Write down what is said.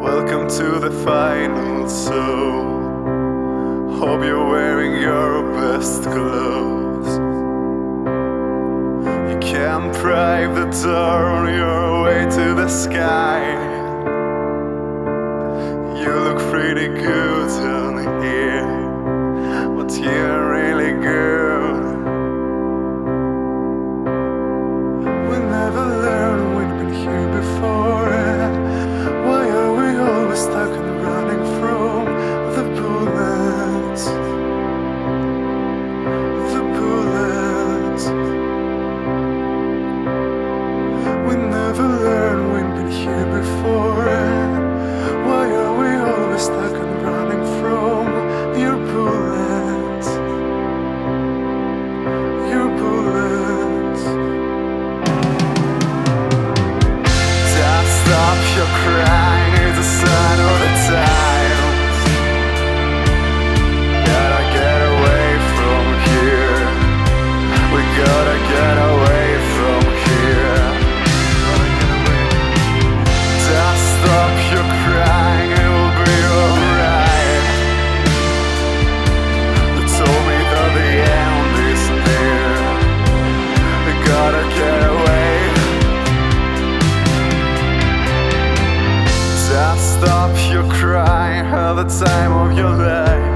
Welcome to the final So, hope you're wearing your best clothes. You can't drive the door on your way to the sky. You look pretty good. the time of your life.